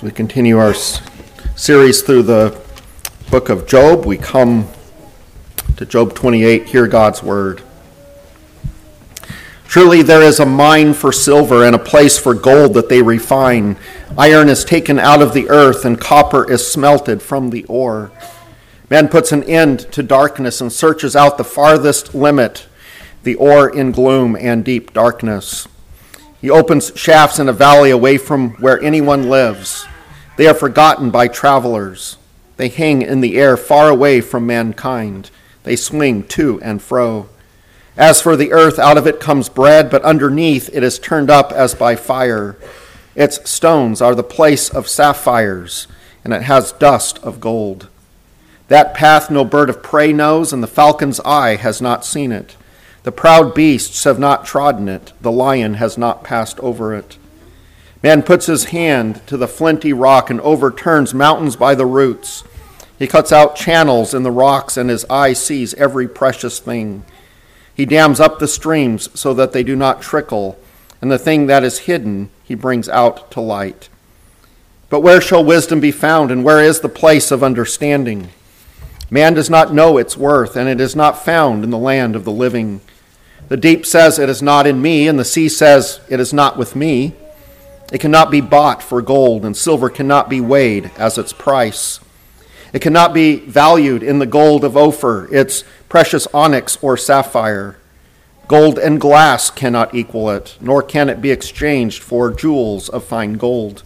As we continue our series through the book of Job, we come to Job 28, hear God's word. Truly, there is a mine for silver and a place for gold that they refine. Iron is taken out of the earth, and copper is smelted from the ore. Man puts an end to darkness and searches out the farthest limit, the ore in gloom and deep darkness. He opens shafts in a valley away from where anyone lives. They are forgotten by travelers. They hang in the air far away from mankind. They swing to and fro. As for the earth, out of it comes bread, but underneath it is turned up as by fire. Its stones are the place of sapphires, and it has dust of gold. That path no bird of prey knows, and the falcon's eye has not seen it. The proud beasts have not trodden it, the lion has not passed over it. Man puts his hand to the flinty rock and overturns mountains by the roots. He cuts out channels in the rocks, and his eye sees every precious thing. He dams up the streams so that they do not trickle, and the thing that is hidden he brings out to light. But where shall wisdom be found, and where is the place of understanding? Man does not know its worth, and it is not found in the land of the living. The deep says, It is not in me, and the sea says, It is not with me. It cannot be bought for gold, and silver cannot be weighed as its price. It cannot be valued in the gold of Ophir, its precious onyx or sapphire. Gold and glass cannot equal it, nor can it be exchanged for jewels of fine gold.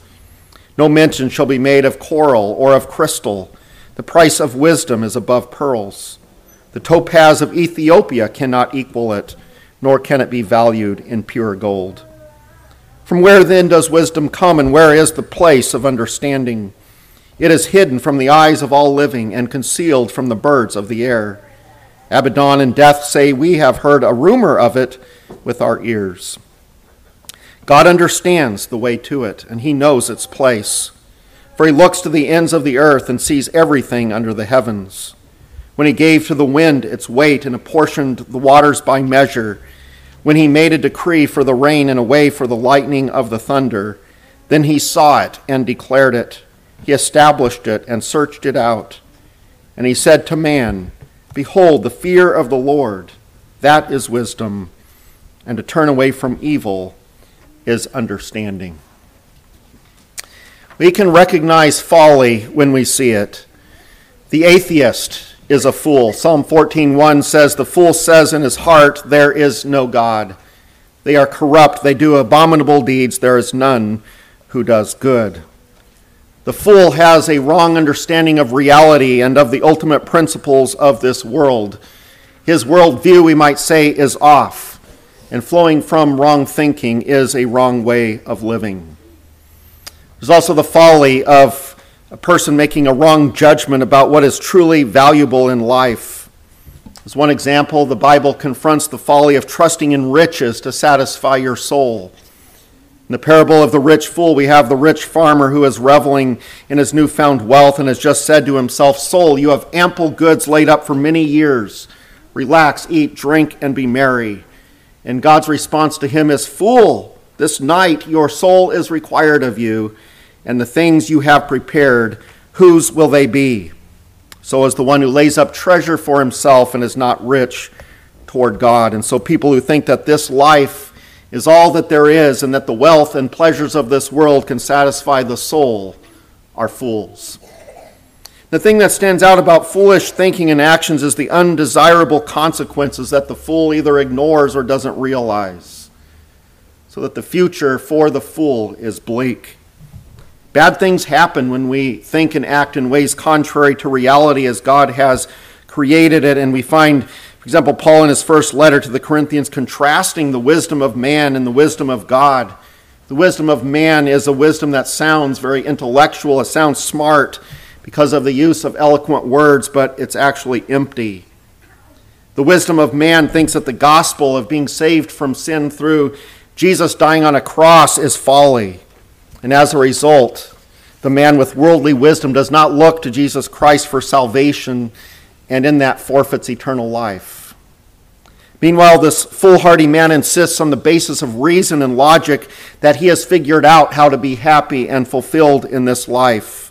No mention shall be made of coral or of crystal. The price of wisdom is above pearls. The topaz of Ethiopia cannot equal it, nor can it be valued in pure gold. From where then does wisdom come, and where is the place of understanding? It is hidden from the eyes of all living and concealed from the birds of the air. Abaddon and death say, We have heard a rumor of it with our ears. God understands the way to it, and he knows its place. For he looks to the ends of the earth and sees everything under the heavens. When he gave to the wind its weight and apportioned the waters by measure, when he made a decree for the rain and a way for the lightning of the thunder. Then he saw it and declared it. He established it and searched it out. And he said to man, Behold, the fear of the Lord, that is wisdom, and to turn away from evil is understanding. We can recognize folly when we see it. The atheist is a fool. Psalm 14:1 says the fool says in his heart there is no God. They are corrupt, they do abominable deeds, there is none who does good. The fool has a wrong understanding of reality and of the ultimate principles of this world. His worldview, we might say, is off, and flowing from wrong thinking is a wrong way of living. There's also the folly of a person making a wrong judgment about what is truly valuable in life. As one example, the Bible confronts the folly of trusting in riches to satisfy your soul. In the parable of the rich fool, we have the rich farmer who is reveling in his newfound wealth and has just said to himself, Soul, you have ample goods laid up for many years. Relax, eat, drink, and be merry. And God's response to him is, Fool, this night your soul is required of you and the things you have prepared, whose will they be? So is the one who lays up treasure for himself and is not rich toward God. And so people who think that this life is all that there is and that the wealth and pleasures of this world can satisfy the soul are fools. The thing that stands out about foolish thinking and actions is the undesirable consequences that the fool either ignores or doesn't realize. So that the future for the fool is bleak. Bad things happen when we think and act in ways contrary to reality as God has created it. And we find, for example, Paul in his first letter to the Corinthians contrasting the wisdom of man and the wisdom of God. The wisdom of man is a wisdom that sounds very intellectual, it sounds smart because of the use of eloquent words, but it's actually empty. The wisdom of man thinks that the gospel of being saved from sin through Jesus dying on a cross is folly. And as a result, the man with worldly wisdom does not look to Jesus Christ for salvation, and in that forfeits eternal life. Meanwhile, this foolhardy man insists on the basis of reason and logic that he has figured out how to be happy and fulfilled in this life.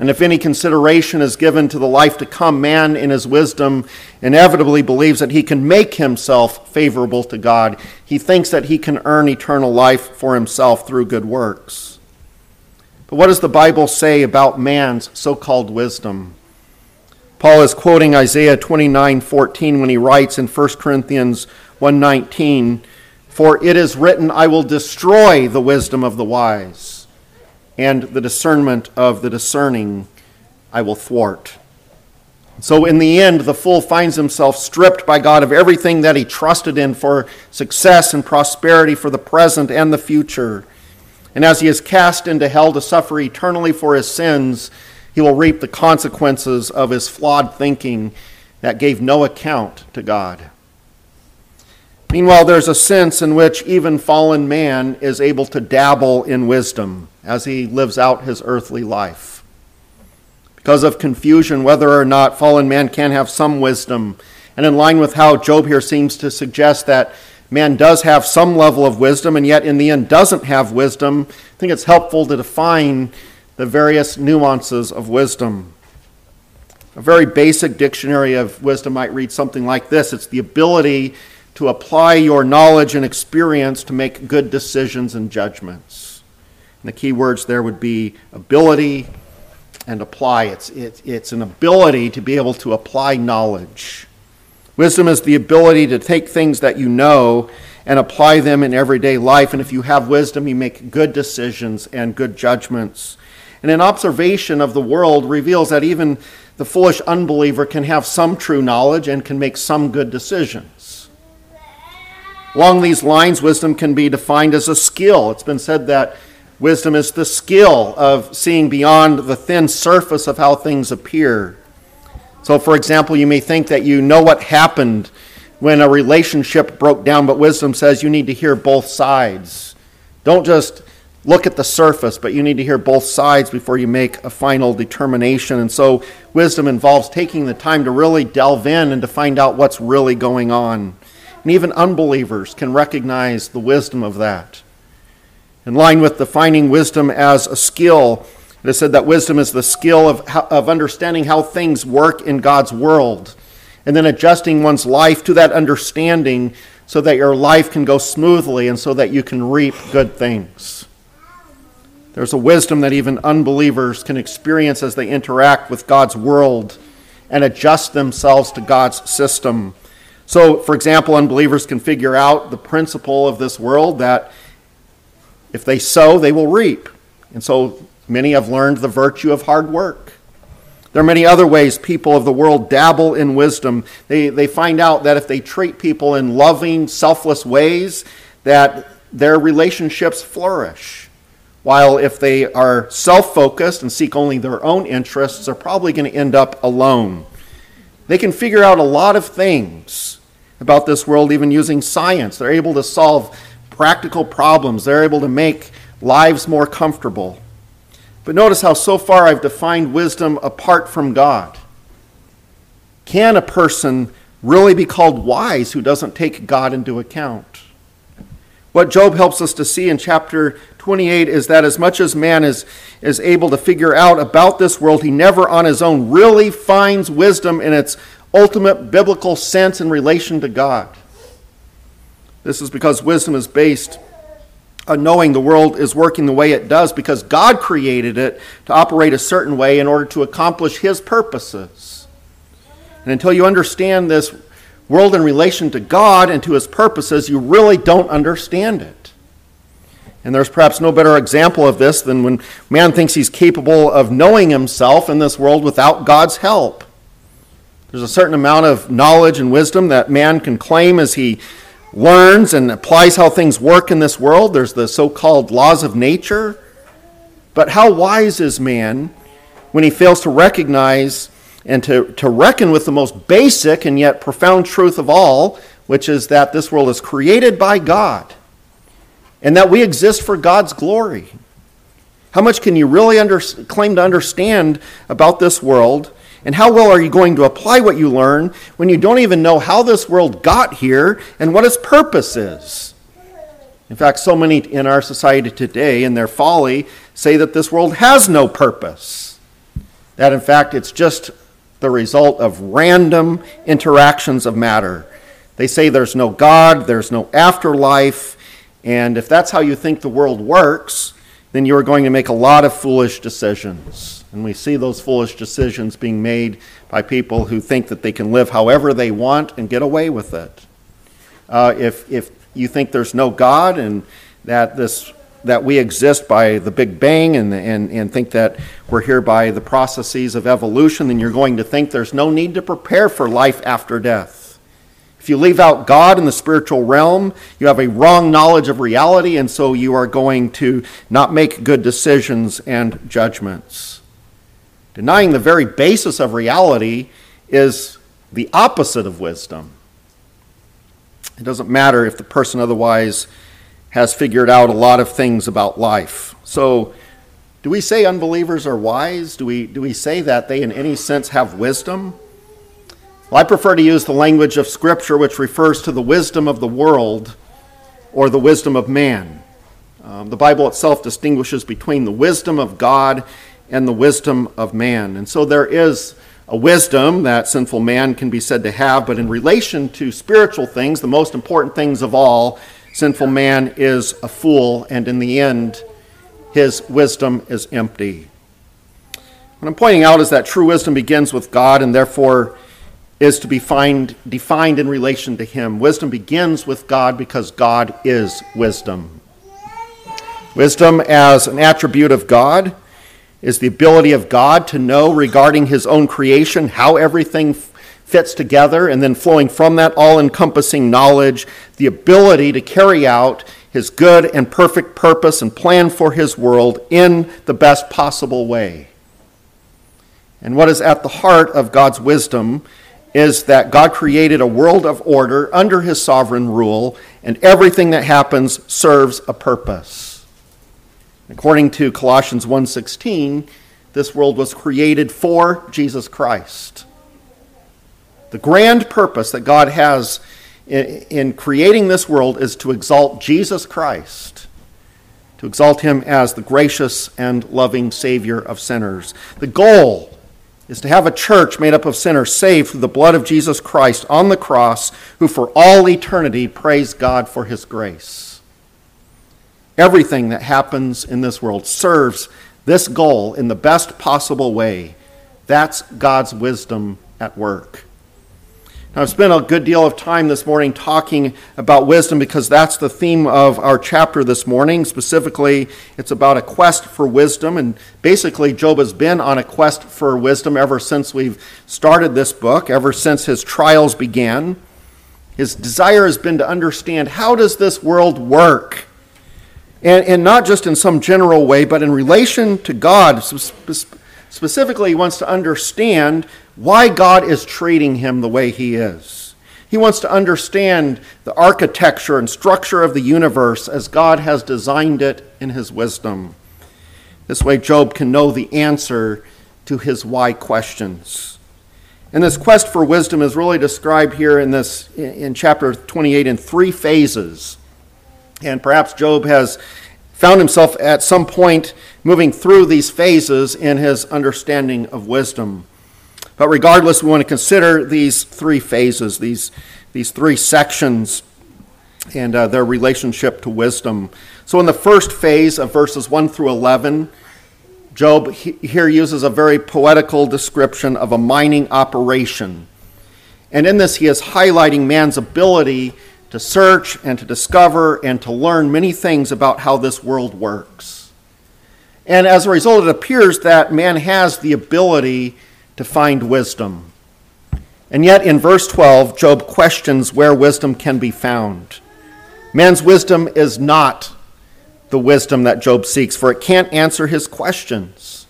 And if any consideration is given to the life to come, man in his wisdom inevitably believes that he can make himself favorable to God. He thinks that he can earn eternal life for himself through good works. But what does the Bible say about man's so called wisdom? Paul is quoting Isaiah 29:14 when he writes in 1 Corinthians 1:19, "For it is written, I will destroy the wisdom of the wise, and the discernment of the discerning I will thwart." So in the end, the fool finds himself stripped by God of everything that he trusted in for success and prosperity for the present and the future. And as he is cast into hell to suffer eternally for his sins, he will reap the consequences of his flawed thinking that gave no account to God. Meanwhile, there's a sense in which even fallen man is able to dabble in wisdom as he lives out his earthly life. Because of confusion, whether or not fallen man can have some wisdom, and in line with how Job here seems to suggest that man does have some level of wisdom and yet in the end doesn't have wisdom, I think it's helpful to define the various nuances of wisdom. A very basic dictionary of wisdom might read something like this it's the ability to apply your knowledge and experience to make good decisions and judgments. And the key words there would be ability and apply. It's, it, it's an ability to be able to apply knowledge. Wisdom is the ability to take things that you know and apply them in everyday life. And if you have wisdom, you make good decisions and good judgments. And an observation of the world reveals that even the foolish unbeliever can have some true knowledge and can make some good decisions. Along these lines, wisdom can be defined as a skill. It's been said that wisdom is the skill of seeing beyond the thin surface of how things appear. So, for example, you may think that you know what happened when a relationship broke down, but wisdom says you need to hear both sides. Don't just look at the surface, but you need to hear both sides before you make a final determination. And so, wisdom involves taking the time to really delve in and to find out what's really going on. And even unbelievers can recognize the wisdom of that. In line with defining wisdom as a skill, it is said that wisdom is the skill of, of understanding how things work in God's world and then adjusting one's life to that understanding so that your life can go smoothly and so that you can reap good things. There's a wisdom that even unbelievers can experience as they interact with God's world and adjust themselves to God's system. So, for example, unbelievers can figure out the principle of this world that if they sow, they will reap. And so many have learned the virtue of hard work. There are many other ways people of the world dabble in wisdom. They, they find out that if they treat people in loving, selfless ways, that their relationships flourish. While if they are self focused and seek only their own interests, they're probably going to end up alone. They can figure out a lot of things about this world, even using science. They're able to solve practical problems, they're able to make lives more comfortable. But notice how so far I've defined wisdom apart from God. Can a person really be called wise who doesn't take God into account? What Job helps us to see in chapter 28 is that as much as man is, is able to figure out about this world, he never on his own really finds wisdom in its ultimate biblical sense in relation to God. This is because wisdom is based on knowing the world is working the way it does because God created it to operate a certain way in order to accomplish His purposes. And until you understand this world in relation to God and to his purposes, you really don't understand it. And there's perhaps no better example of this than when man thinks he's capable of knowing himself in this world without God's help. There's a certain amount of knowledge and wisdom that man can claim as he learns and applies how things work in this world. There's the so called laws of nature. But how wise is man when he fails to recognize and to, to reckon with the most basic and yet profound truth of all, which is that this world is created by God and that we exist for God's glory. How much can you really under, claim to understand about this world And how well are you going to apply what you learn when you don't even know how this world got here and what its purpose is? In fact, so many in our society today, in their folly, say that this world has no purpose. That, in fact, it's just the result of random interactions of matter. They say there's no God, there's no afterlife, and if that's how you think the world works, then you are going to make a lot of foolish decisions. And we see those foolish decisions being made by people who think that they can live however they want and get away with it. Uh, if, if you think there's no God and that this that we exist by the Big Bang and, and, and think that we're here by the processes of evolution, then you're going to think there's no need to prepare for life after death. If you leave out God in the spiritual realm, you have a wrong knowledge of reality, and so you are going to not make good decisions and judgments. Denying the very basis of reality is the opposite of wisdom. It doesn't matter if the person otherwise has figured out a lot of things about life. So, do we say unbelievers are wise? Do we, do we say that they, in any sense, have wisdom? Well, I prefer to use the language of Scripture, which refers to the wisdom of the world or the wisdom of man. Um, the Bible itself distinguishes between the wisdom of God and the wisdom of man. And so there is a wisdom that sinful man can be said to have, but in relation to spiritual things, the most important things of all, sinful man is a fool, and in the end, his wisdom is empty. What I'm pointing out is that true wisdom begins with God and therefore is to be find, defined in relation to Him. Wisdom begins with God because God is wisdom. Wisdom, as an attribute of God, is the ability of God to know regarding His own creation how everything fits together, and then flowing from that all encompassing knowledge, the ability to carry out his good and perfect purpose and plan for his world in the best possible way. And what is at the heart of God's wisdom is that God created a world of order under his sovereign rule, and everything that happens serves a purpose. According to Colossians 1:16, this world was created for Jesus Christ. The grand purpose that God has in, in, creating this world is to exalt Jesus Christ, to exalt him as the gracious and loving Savior of sinners. The goal is to have a church made up of sinners saved through the blood of Jesus Christ on the cross, who for all eternity praise God for his grace. Everything that happens in this world serves this goal in the best possible way. That's God's wisdom at work. Now, I've spent a good deal of time this morning talking about wisdom because that's the theme of our chapter this morning. Specifically, it's about a quest for wisdom. And basically, Job has been on a quest for wisdom ever since we've started this book, ever since his trials began. His desire has been to understand how does this world work? And, and not just in some general way, but in relation to God. Specifically, he wants to understand why God is treating him the way he is. He wants to understand the architecture and structure of the universe as God has designed it in his wisdom. This way, Job can know the answer to his why questions. And this quest for wisdom is really described here in this in chapter 28 in three phases. And perhaps Job has found himself at some point moving through these phases in his understanding of wisdom. But regardless, we want to consider these three phases, these, these three sections, and uh, their relationship to wisdom. So, in the first phase of verses 1 through 11, Job here uses a very poetical description of a mining operation. And in this, he is highlighting man's ability to search and to discover and to learn many things about how this world works. And as a result, it appears that man has the ability to find wisdom. And yet, in verse 12, Job questions where wisdom can be found. Man's wisdom is not the wisdom that Job seeks, for it can't answer his questions.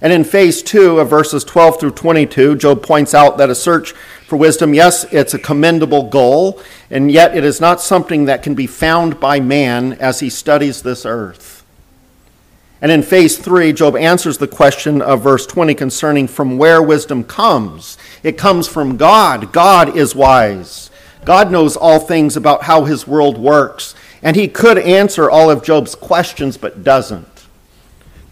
And in phase two of verses 12 through 22, Job points out that a search for wisdom, yes, it's a commendable goal, and yet it is not something that can be found by man as he studies this earth. And in phase three, Job answers the question of verse 20 concerning from where wisdom comes. It comes from God. God is wise. God knows all things about how his world works. And he could answer all of Job's questions, but doesn't.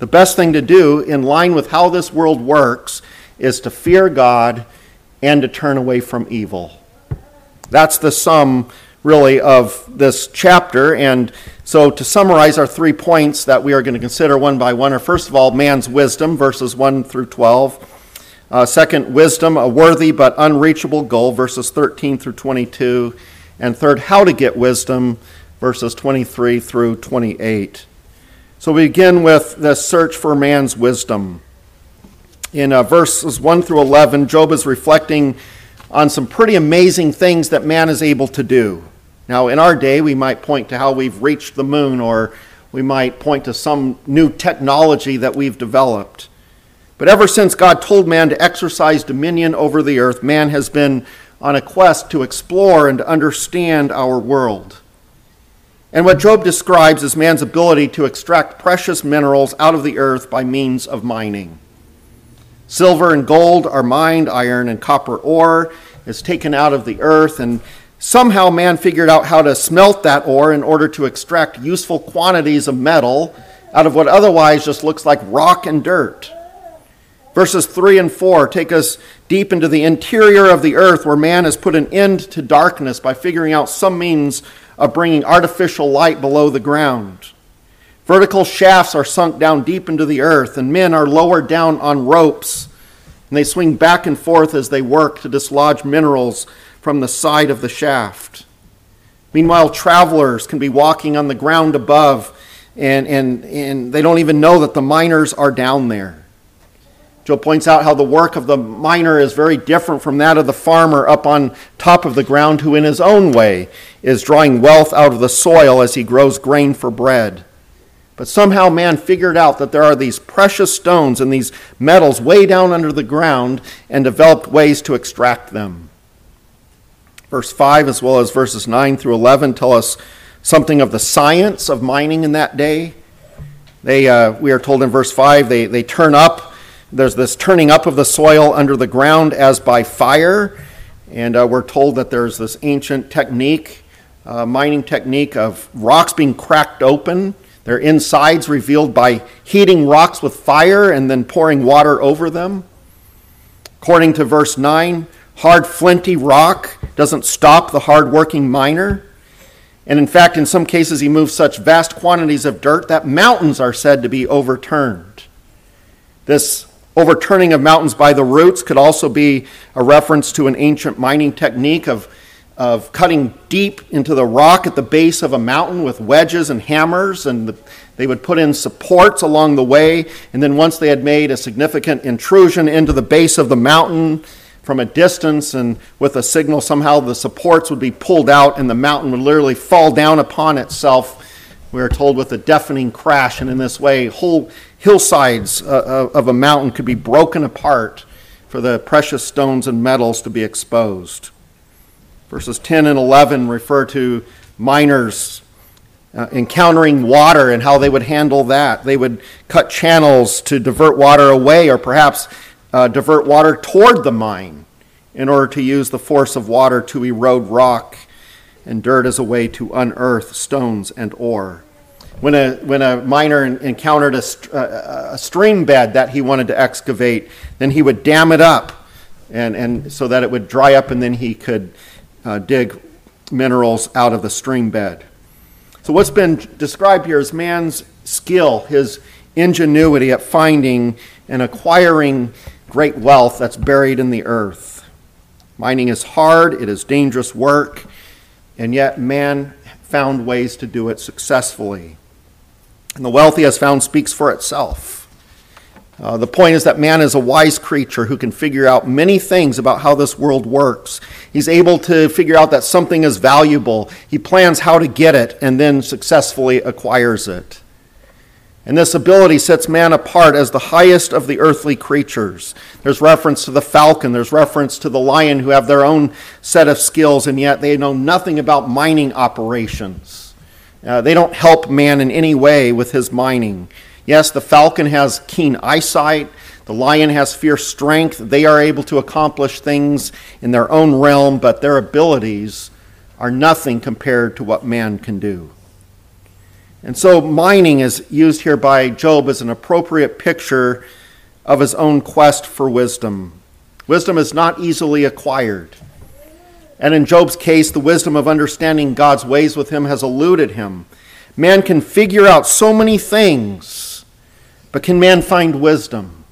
The best thing to do, in line with how this world works, is to fear God and to turn away from evil. That's the sum, really, of this chapter. And so, to summarize our three points that we are going to consider one by one are first of all, man's wisdom, verses 1 through 12. Uh, second, wisdom, a worthy but unreachable goal, verses 13 through 22. And third, how to get wisdom, verses 23 through 28. So we begin with the search for man's wisdom. In uh, verses 1 through 11, Job is reflecting on some pretty amazing things that man is able to do. Now, in our day, we might point to how we've reached the moon, or we might point to some new technology that we've developed. But ever since God told man to exercise dominion over the earth, man has been on a quest to explore and understand our world. And what Job describes is man's ability to extract precious minerals out of the earth by means of mining. Silver and gold are mined, iron and copper ore is taken out of the earth, and somehow man figured out how to smelt that ore in order to extract useful quantities of metal out of what otherwise just looks like rock and dirt. Verses 3 and 4 take us deep into the interior of the earth where man has put an end to darkness by figuring out some means of bringing artificial light below the ground. Vertical shafts are sunk down deep into the earth, and men are lowered down on ropes, and they swing back and forth as they work to dislodge minerals from the side of the shaft. Meanwhile, travelers can be walking on the ground above, and, and, and they don't even know that the miners are down there. Job points out how the work of the miner is very different from that of the farmer up on top of the ground, who in his own way is drawing wealth out of the soil as he grows grain for bread. But somehow man figured out that there are these precious stones and these metals way down under the ground and developed ways to extract them. Verse 5 as well as verses 9 through 11 tell us something of the science of mining in that day. They, uh, we are told in verse 5, they, they turn up there's this turning up of the soil under the ground as by fire. And uh, we're told that there's this ancient technique, uh, mining technique of rocks being cracked open, their insides revealed by heating rocks with fire and then pouring water over them. According to verse 9, hard flinty rock doesn't stop the hard-working miner. And in fact, in some cases, he moves such vast quantities of dirt that mountains are said to be overturned. This Overturning of mountains by the roots could also be a reference to an ancient mining technique of, of cutting deep into the rock at the base of a mountain with wedges and hammers, and the, they would put in supports along the way. And then, once they had made a significant intrusion into the base of the mountain from a distance, and with a signal, somehow the supports would be pulled out, and the mountain would literally fall down upon itself. We are told with a deafening crash, and in this way, whole hillsides uh, uh, of a mountain could be broken apart for the precious stones and metals to be exposed. Verses 10 and 11 refer to miners uh, encountering water and how they would handle that. They would cut channels to divert water away or perhaps uh, divert water toward the mine in order to use the force of water to erode rock and dirt as a way to unearth stones and ore when a, when a miner encountered a, a, stream bed that he wanted to excavate, then he would dam it up and, and so that it would dry up and then he could uh, dig minerals out of the stream bed. So, what's been described here is man's skill, his ingenuity at finding and acquiring great wealth that's buried in the earth. Mining is hard, it is dangerous work, and yet man found ways to do it successfully. And the wealth he has found speaks for itself. Uh, the point is that man is a wise creature who can figure out many things about how this world works. He's able to figure out that something is valuable. He plans how to get it and then successfully acquires it. And this ability sets man apart as the highest of the earthly creatures. There's reference to the falcon, there's reference to the lion who have their own set of skills, and yet they know nothing about mining operations. Uh, they don't help man in any way with his mining. Yes, the falcon has keen eyesight, the lion has fierce strength. They are able to accomplish things in their own realm, but their abilities are nothing compared to what man can do. And so, mining is used here by Job as an appropriate picture of his own quest for wisdom. Wisdom is not easily acquired. And in Job's case, the wisdom of understanding God's ways with him has eluded him. Man can figure out so many things, but can man find wisdom?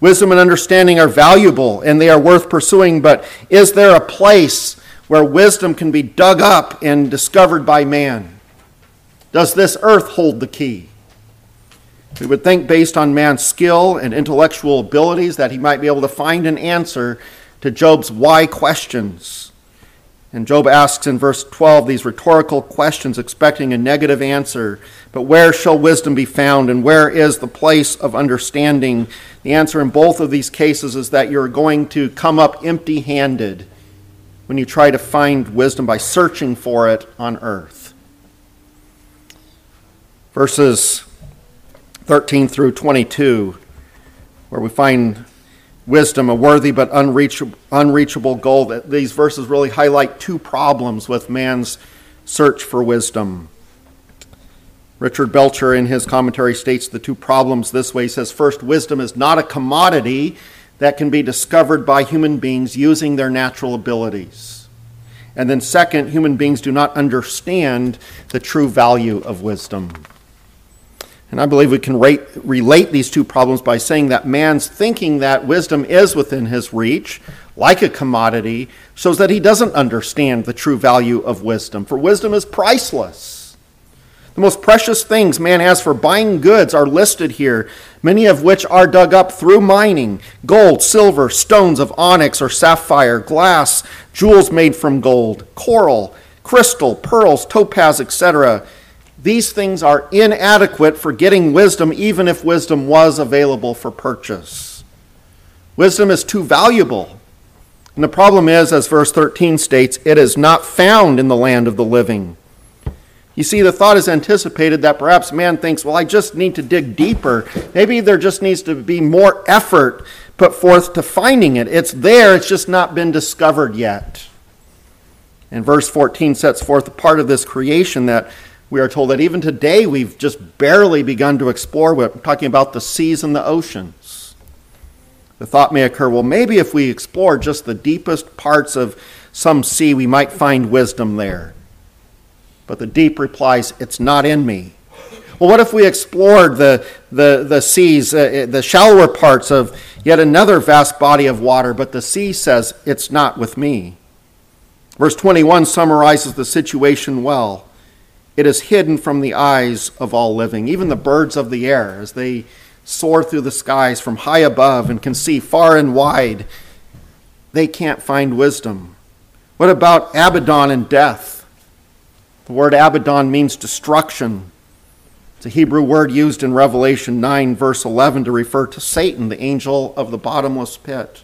Wisdom and understanding are valuable and they are worth pursuing, but is there a place where wisdom can be dug up and discovered by man? Does this earth hold the key? We would think, based on man's skill and intellectual abilities, that he might be able to find an answer to Job's why questions. And Job asks in verse 12 these rhetorical questions, expecting a negative answer. But where shall wisdom be found, and where is the place of understanding? The answer in both of these cases is that you're going to come up empty handed when you try to find wisdom by searching for it on earth. Verses 13 through 22, where we find wisdom, a worthy but unreachable, unreachable goal. That these verses really highlight two problems with man's search for wisdom. Richard Belcher, in his commentary, states the two problems this way. He says, First, wisdom is not a commodity that can be discovered by human beings using their natural abilities. And then, second, human beings do not understand the true value of wisdom. And I believe we can rate, relate these two problems by saying that man's thinking that wisdom is within his reach, like a commodity, shows that he doesn't understand the true value of wisdom. For wisdom is priceless. The most precious things man has for buying goods are listed here, many of which are dug up through mining gold, silver, stones of onyx or sapphire, glass, jewels made from gold, coral, crystal, pearls, topaz, etc. These things are inadequate for getting wisdom, even if wisdom was available for purchase. Wisdom is too valuable. And the problem is, as verse 13 states, it is not found in the land of the living. You see, the thought is anticipated that perhaps man thinks, well, I just need to dig deeper. Maybe there just needs to be more effort put forth to finding it. It's there, it's just not been discovered yet. And verse 14 sets forth a part of this creation that we are told that even today we've just barely begun to explore. We're talking about the seas and the oceans. The thought may occur well, maybe if we explore just the deepest parts of some sea, we might find wisdom there. But the deep replies, It's not in me. Well, what if we explored the, the, the seas, uh, the shallower parts of yet another vast body of water, but the sea says, It's not with me? Verse 21 summarizes the situation well. It is hidden from the eyes of all living, even the birds of the air, as they soar through the skies from high above and can see far and wide. They can't find wisdom. What about Abaddon and death? The word Abaddon means destruction. It's a Hebrew word used in Revelation 9, verse 11, to refer to Satan, the angel of the bottomless pit.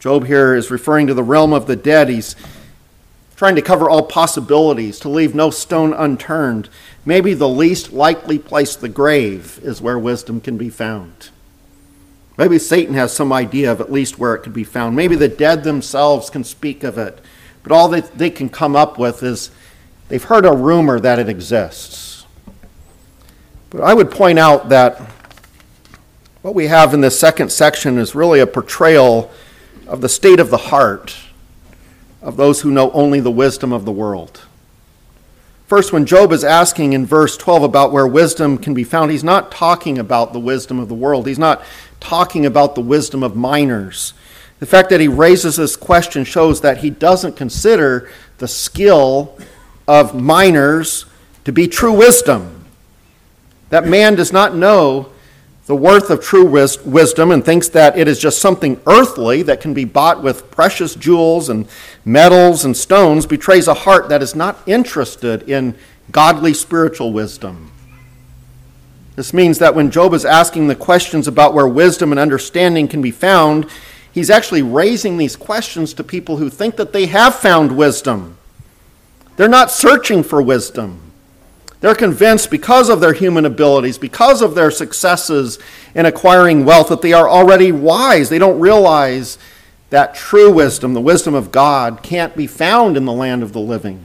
Job here is referring to the realm of the dead. He's trying to cover all possibilities, to leave no stone unturned. Maybe the least likely place, the grave, is where wisdom can be found. Maybe Satan has some idea of at least where it could be found. Maybe the dead themselves can speak of it. But all that they can come up with is they've heard a rumor that it exists. But I would point out that what we have in this second section is really a portrayal of the state of the heart of those who know only the wisdom of the world. First, when Job is asking in verse 12 about where wisdom can be found, he's not talking about the wisdom of the world. He's not talking about the wisdom of miners. The fact that he raises this question shows that he doesn't consider the skill of miners to be true wisdom. That man does not know the worth of true wis- wisdom and thinks that it is just something earthly that can be bought with precious jewels and metals and stones betrays a heart that is not interested in godly spiritual wisdom. This means that when Job is asking the questions about where wisdom and understanding can be found, he's actually raising these questions to people who think that they have found wisdom. They're not searching for wisdom. They're convinced because of their human abilities, because of their successes in acquiring wealth, that they are already wise. They don't realize that true wisdom, the wisdom of God, can't be found in the land of the living.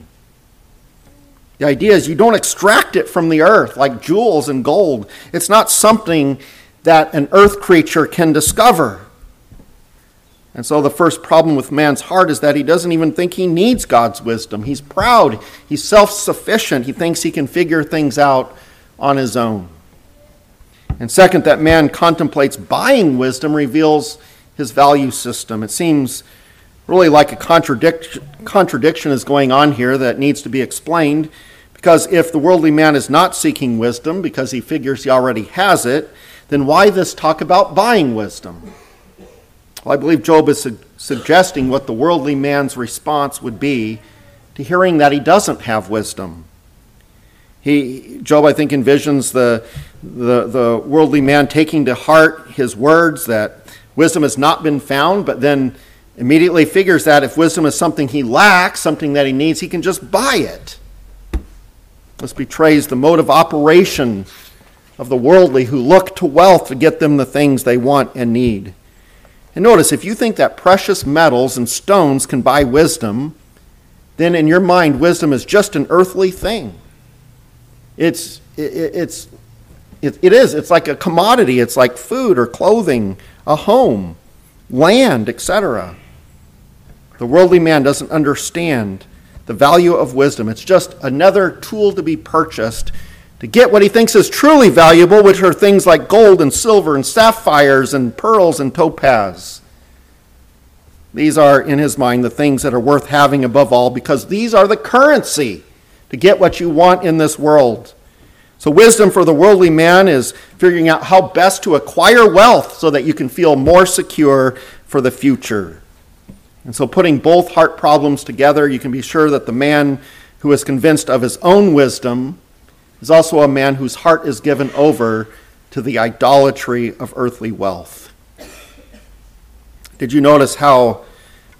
The idea is you don't extract it from the earth like jewels and gold. It's not something that an earth creature can discover. And so the first problem with man's heart is that he doesn't even think he needs God's wisdom. He's proud, he's self sufficient, he thinks he can figure things out on his own. And second, that man contemplates buying wisdom reveals his value system. It seems really like a contradiction, contradiction is going on here that needs to be explained. Because if the worldly man is not seeking wisdom because he figures he already has it, then why this talk about buying wisdom? Well, I believe Job is su- suggesting what the worldly man's response would be to hearing that he doesn't have wisdom. He, Job, I think, envisions the, the, the worldly man taking to heart his words that wisdom has not been found, but then immediately figures that if wisdom is something he lacks, something that he needs, he can just buy it. This betrays the mode of operation of the worldly who look to wealth to get them the things they want and need. And notice, if you think that precious metals and stones can buy wisdom, then in your mind, wisdom is just an earthly thing. It's, it, it's, it, it is. It's like a commodity. It's like food or clothing, a home, land, etc. The worldly man doesn't understand the value of wisdom. It's just another tool to be purchased to get what he thinks is truly valuable, which are things like gold and silver and sapphires and pearls and topaz. These are, in his mind, the things that are worth having above all because these are the currency to get what you want in this world. So, wisdom for the worldly man is figuring out how best to acquire wealth so that you can feel more secure for the future. And so, putting both heart problems together, you can be sure that the man who is convinced of his own wisdom is also a man whose heart is given over to the idolatry of earthly wealth. Did you notice how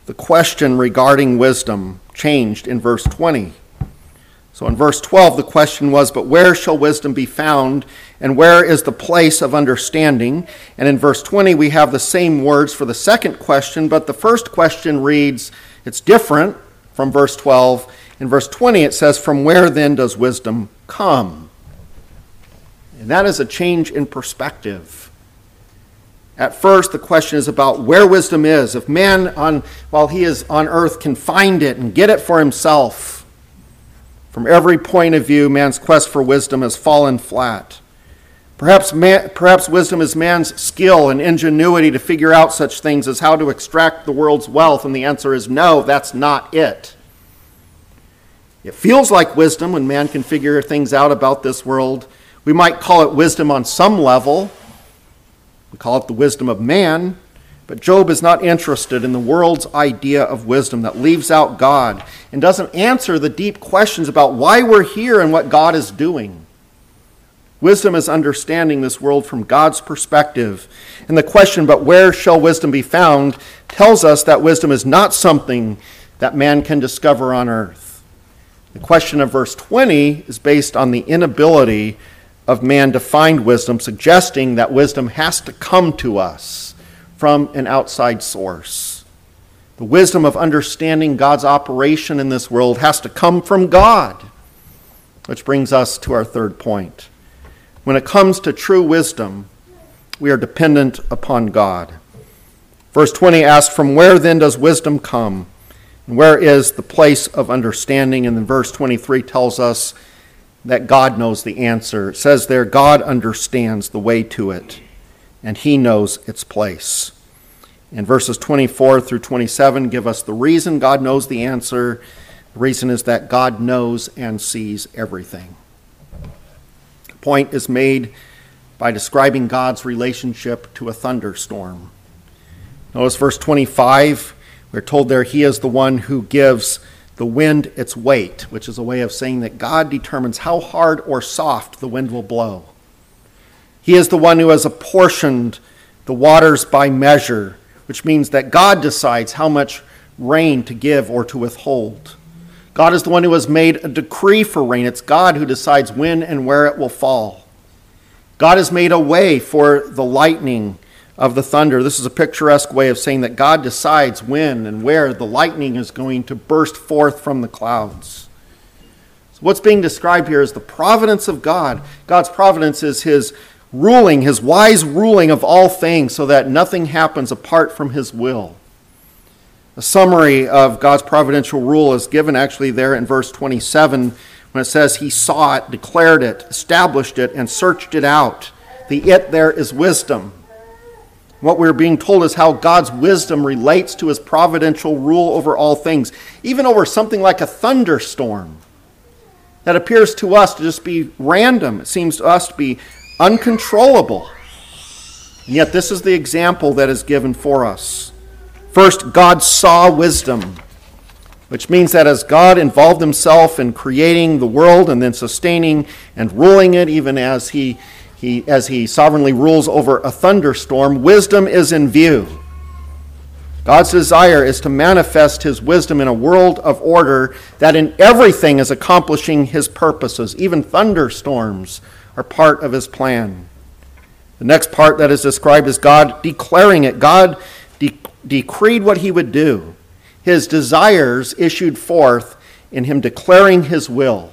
the question regarding wisdom changed in verse 20? So in verse 12, the question was, But where shall wisdom be found, and where is the place of understanding? And in verse 20, we have the same words for the second question, but the first question reads, It's different from verse 12. In verse 20, it says, From where then does wisdom come? And that is a change in perspective. At first, the question is about where wisdom is. If man, on, while he is on earth, can find it and get it for himself, from every point of view, man's quest for wisdom has fallen flat. Perhaps, man, perhaps wisdom is man's skill and ingenuity to figure out such things as how to extract the world's wealth, and the answer is no, that's not it. It feels like wisdom when man can figure things out about this world. We might call it wisdom on some level. We call it the wisdom of man. But Job is not interested in the world's idea of wisdom that leaves out God and doesn't answer the deep questions about why we're here and what God is doing. Wisdom is understanding this world from God's perspective. And the question, but where shall wisdom be found, tells us that wisdom is not something that man can discover on earth. The question of verse 20 is based on the inability of man to find wisdom, suggesting that wisdom has to come to us from an outside source. The wisdom of understanding God's operation in this world has to come from God. Which brings us to our third point. When it comes to true wisdom, we are dependent upon God. Verse 20 asks, From where then does wisdom come? Where is the place of understanding? And then verse 23 tells us that God knows the answer. It says there, God understands the way to it, and he knows its place. And verses 24 through 27 give us the reason God knows the answer. The reason is that God knows and sees everything. The point is made by describing God's relationship to a thunderstorm. Notice verse 25 we're told there he is the one who gives the wind its weight, which is a way of saying that God determines how hard or soft the wind will blow. He is the one who has apportioned the waters by measure, which means that God decides how much rain to give or to withhold. God is the one who has made a decree for rain. It's God who decides when and where it will fall. God has made a way for the lightning of the thunder. This is a picturesque way of saying that God decides when and where the lightning is going to burst forth from the clouds. So what's being described here is the providence of God. God's providence is his ruling, his wise ruling of all things, so that nothing happens apart from his will. A summary of God's providential rule is given actually there in verse 27 when it says, He saw it, declared it, established it, and searched it out. The it there is wisdom. What we're being told is how God's wisdom relates to his providential rule over all things, even over something like a thunderstorm that appears to us to just be random. It seems to us to be uncontrollable. And yet, this is the example that is given for us. First, God saw wisdom, which means that as God involved himself in creating the world and then sustaining and ruling it, even as he he, as he sovereignly rules over a thunderstorm, wisdom is in view. God's desire is to manifest his wisdom in a world of order that in everything is accomplishing his purposes. Even thunderstorms are part of his plan. The next part that is described is God declaring it. God de- decreed what he would do. His desires issued forth in him declaring his will.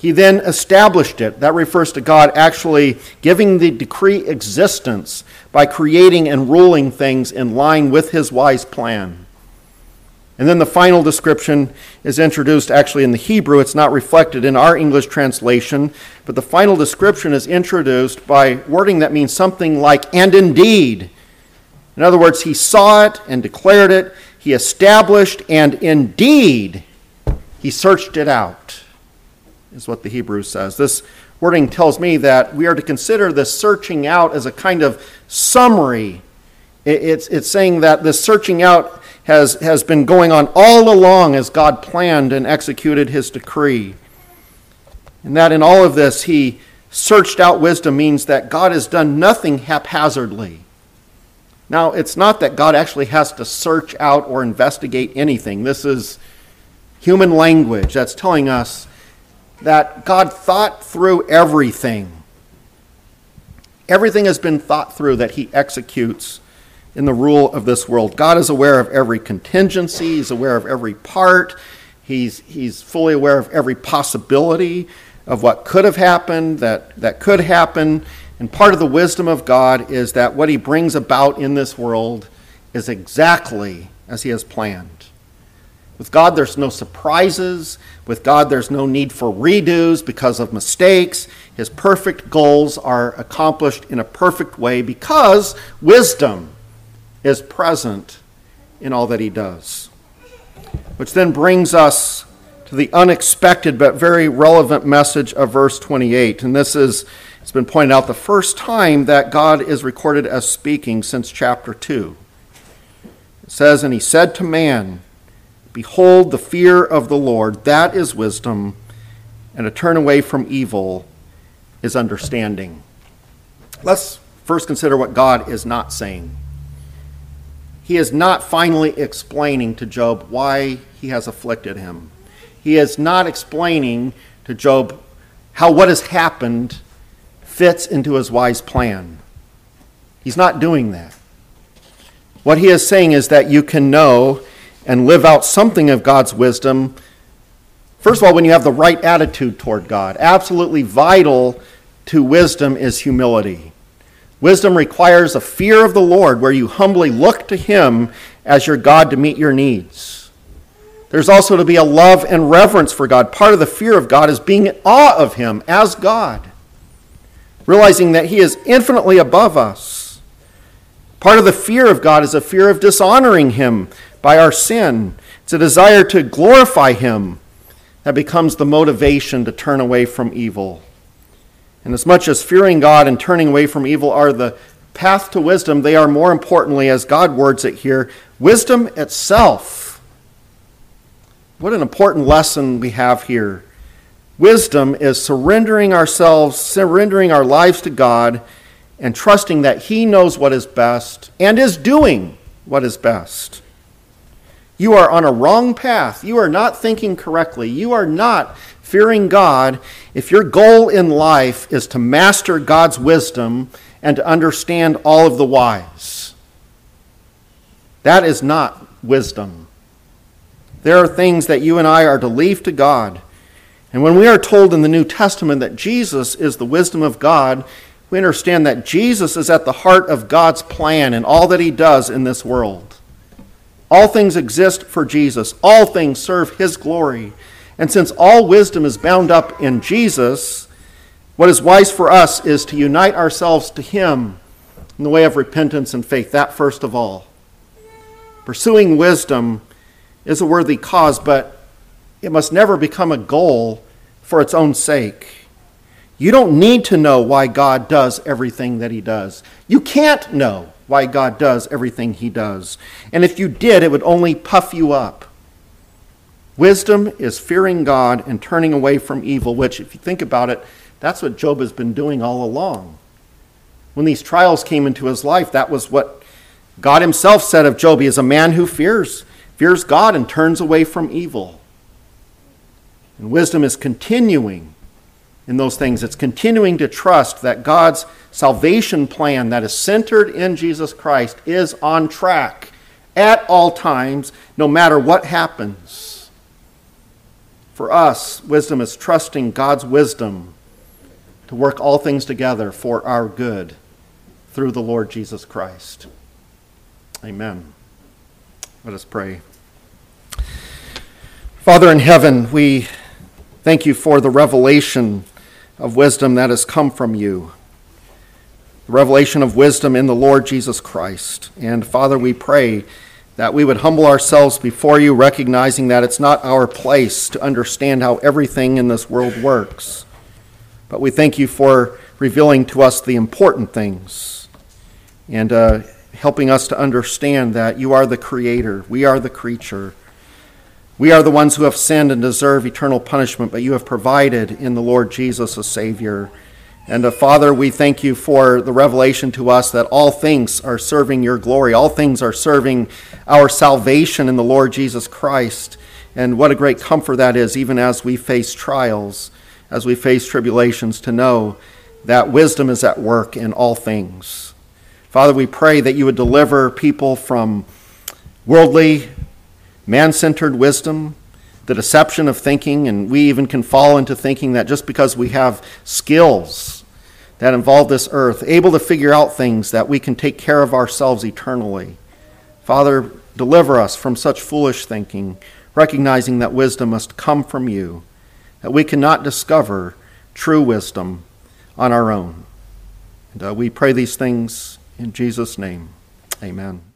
He then established it. That refers to God actually giving the decree existence by creating and ruling things in line with his wise plan. And then the final description is introduced actually in the Hebrew. It's not reflected in our English translation, but the final description is introduced by wording that means something like, and indeed. In other words, he saw it and declared it, he established, and indeed, he searched it out is what the Hebrew says. This wording tells me that we are to consider this searching out as a kind of summary. It's, it's saying that this searching out has, has been going on all along as God planned and executed his decree. And that in all of this, he searched out wisdom means that God has done nothing haphazardly. Now, it's not that God actually has to search out or investigate anything. This is human language that's telling us that God thought through everything. Everything has been thought through that He executes in the rule of this world. God is aware of every contingency, He's aware of every part, He's, he's fully aware of every possibility of what could have happened, that, that could happen. And part of the wisdom of God is that what He brings about in this world is exactly as He has planned. With God, there's no surprises. With God, there's no need for redos because of mistakes. His perfect goals are accomplished in a perfect way because wisdom is present in all that he does. Which then brings us to the unexpected but very relevant message of verse 28. And this is, it's been pointed out, the first time that God is recorded as speaking since chapter 2. It says, And he said to man, Behold, the fear of the Lord, that is wisdom, and to turn away from evil is understanding. Let's first consider what God is not saying. He is not finally explaining to Job why he has afflicted him. He is not explaining to Job how what has happened fits into his wise plan. He's not doing that. What he is saying is that you can know and live out something of God's wisdom, first of all, when you have the right attitude toward God, absolutely vital to wisdom is humility. Wisdom requires a fear of the Lord where you humbly look to Him as your God to meet your needs. There's also to be a love and reverence for God. Part of the fear of God is being in awe of Him as God, realizing that He is infinitely above us. Part of the fear of God is a fear of dishonoring Him by our sin. It's a desire to glorify Him that becomes the motivation to turn away from evil. And as much as fearing God and turning away from evil are the path to wisdom, they are more importantly, as God words it here, wisdom itself. What an important lesson we have here. Wisdom is surrendering ourselves, surrendering our lives to God, and trusting that He knows what is best and is doing what is best. You are on a wrong path. You are not thinking correctly. You are not fearing God if your goal in life is to master God's wisdom and to understand all of the whys. That is not wisdom. There are things that you and I are to leave to God. And when we are told in the New Testament that Jesus is the wisdom of God, we understand that Jesus is at the heart of God's plan and all that he does in this world. All things exist for Jesus, all things serve his glory. And since all wisdom is bound up in Jesus, what is wise for us is to unite ourselves to him in the way of repentance and faith, that first of all. Pursuing wisdom is a worthy cause, but it must never become a goal for its own sake. You don't need to know why God does everything that He does. You can't know why God does everything He does. And if you did, it would only puff you up. Wisdom is fearing God and turning away from evil, which, if you think about it, that's what Job has been doing all along. When these trials came into his life, that was what God Himself said of Job. He is a man who fears, fears God and turns away from evil. And wisdom is continuing in those things. It's continuing to trust that God's salvation plan that is centered in Jesus Christ is on track at all times, no matter what happens. For us, wisdom is trusting God's wisdom to work all things together for our good through the Lord Jesus Christ. Amen. Let us pray. Father in heaven, we Thank you for the revelation of wisdom that has come from you. The revelation of wisdom in the Lord Jesus Christ. And Father, we pray that we would humble ourselves before you, recognizing that it's not our place to understand how everything in this world works. But we thank you for revealing to us the important things and uh, helping us to understand that you are the creator, we are the creature we are the ones who have sinned and deserve eternal punishment, but you have provided in the Lord Jesus a Savior. And uh, Father, we thank you for the revelation to us that all things are serving your glory, all things are serving our salvation in the Lord Jesus Christ. And what a great comfort that is, even as we face trials, as we face tribulations, to know that wisdom is at work in all things. Father, we pray that you would deliver people from worldly man centered wisdom, the deception of thinking, and we even can fall into thinking that just because we have skills that involve this earth, able to figure out things, that we can take care of ourselves eternally. Father, deliver us from such foolish thinking, recognizing that wisdom must come from you, that we cannot discover true wisdom on our own. And uh, we pray these things in Jesus' name. Amen.